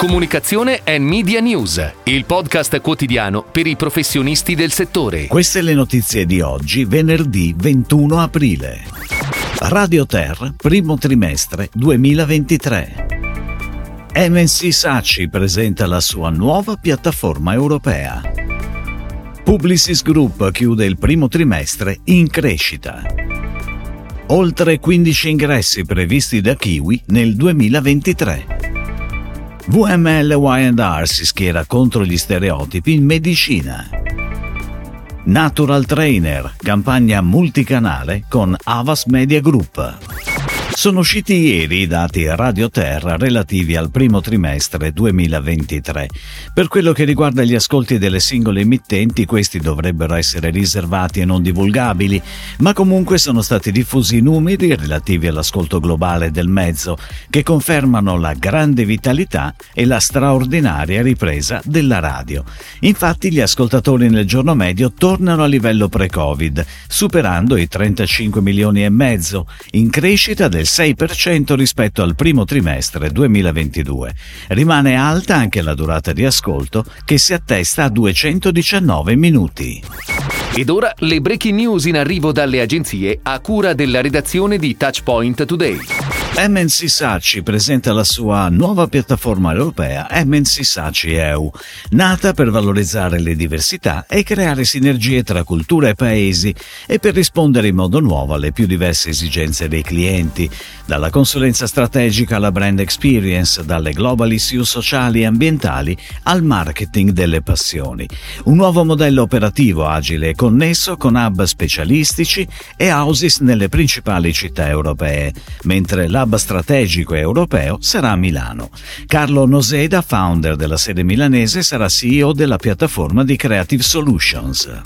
Comunicazione e Media News, il podcast quotidiano per i professionisti del settore. Queste le notizie di oggi, venerdì 21 aprile. Radio Ter, primo trimestre 2023. MNC Saci presenta la sua nuova piattaforma europea. Publicis Group chiude il primo trimestre in crescita. Oltre 15 ingressi previsti da Kiwi nel 2023. VML Y&R si schiera contro gli stereotipi in medicina. Natural Trainer, campagna multicanale con Avas Media Group. Sono usciti ieri i dati Radio Terra relativi al primo trimestre 2023. Per quello che riguarda gli ascolti delle singole emittenti, questi dovrebbero essere riservati e non divulgabili, ma comunque sono stati diffusi i numeri relativi all'ascolto globale del mezzo, che confermano la grande vitalità e la straordinaria ripresa della radio. Infatti gli ascoltatori nel giorno medio tornano a livello pre-Covid, superando i 35 milioni e mezzo, in crescita del 6% rispetto al primo trimestre 2022. Rimane alta anche la durata di ascolto che si attesta a 219 minuti. Ed ora le breaking news in arrivo dalle agenzie a cura della redazione di Touchpoint Today. MNC Saci presenta la sua nuova piattaforma europea MNC Saci EU, nata per valorizzare le diversità e creare sinergie tra culture e paesi e per rispondere in modo nuovo alle più diverse esigenze dei clienti, dalla consulenza strategica alla brand experience, dalle global issue sociali e ambientali al marketing delle passioni. Un nuovo modello operativo agile e connesso con hub specialistici e houses nelle principali città europee, mentre l'hub hub strategico europeo sarà a Milano. Carlo Noseda, founder della sede milanese, sarà CEO della piattaforma di Creative Solutions.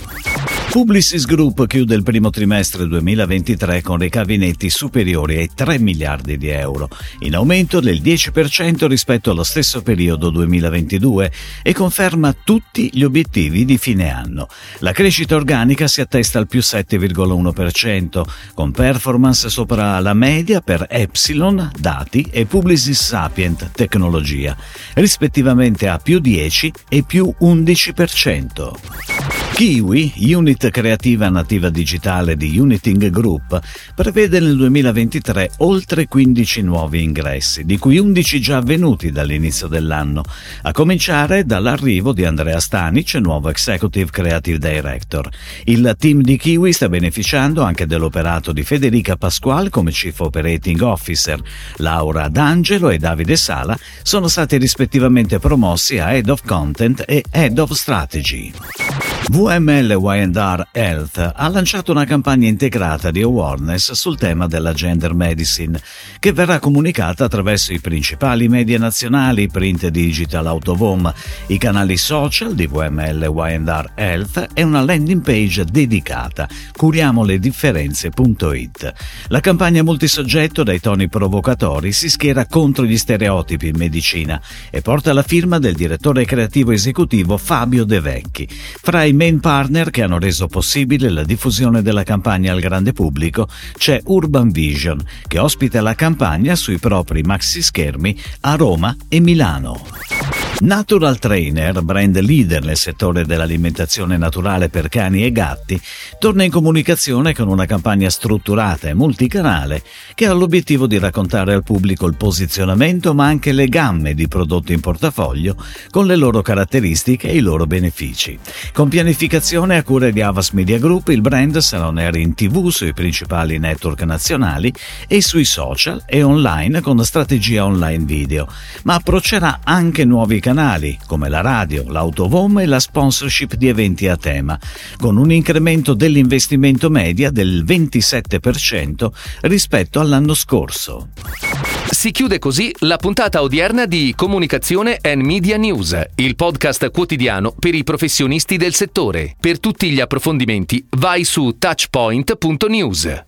Publicis Group chiude il primo trimestre 2023 con ricavi netti superiori ai 3 miliardi di euro, in aumento del 10% rispetto allo stesso periodo 2022 e conferma tutti gli obiettivi di fine anno. La crescita organica si attesta al più 7,1%, con performance sopra la media per Epsilon, dati e Publicis Sapient, tecnologia, rispettivamente a più 10 e più 11%. Kiwi, unit creativa nativa digitale di Uniting Group, prevede nel 2023 oltre 15 nuovi ingressi, di cui 11 già avvenuti dall'inizio dell'anno, a cominciare dall'arrivo di Andrea Stanic, nuovo Executive Creative Director. Il team di Kiwi sta beneficiando anche dell'operato di Federica Pasquale come Chief Operating Officer. Laura D'Angelo e Davide Sala sono stati rispettivamente promossi a Head of Content e Head of Strategy. VML Y&R Health ha lanciato una campagna integrata di awareness sul tema della gender medicine, che verrà comunicata attraverso i principali media nazionali, print digital home, i canali social di VML Y&R Health e una landing page dedicata curiamoledifferenze.it. La campagna multisoggetto dai toni provocatori si schiera contro gli stereotipi in medicina e porta la firma del direttore creativo esecutivo Fabio De Vecchi. Fra i main partner che hanno reso possibile la diffusione della campagna al grande pubblico c'è Urban Vision, che ospita la campagna sui propri maxi schermi a Roma e Milano. Natural Trainer, brand leader nel settore dell'alimentazione naturale per cani e gatti, torna in comunicazione con una campagna strutturata e multicanale che ha l'obiettivo di raccontare al pubblico il posizionamento ma anche le gamme di prodotti in portafoglio con le loro caratteristiche e i loro benefici. Con pianificazione a cura di Avas Media Group il brand sarà on air in tv sui principali network nazionali e sui social e online con strategia online video, ma approccerà anche nuovi canali come la radio, l'autovom e la sponsorship di eventi a tema, con un incremento dell'investimento media del 27% rispetto all'anno scorso. Si chiude così la puntata odierna di Comunicazione and Media News, il podcast quotidiano per i professionisti del settore. Per tutti gli approfondimenti vai su touchpoint.news.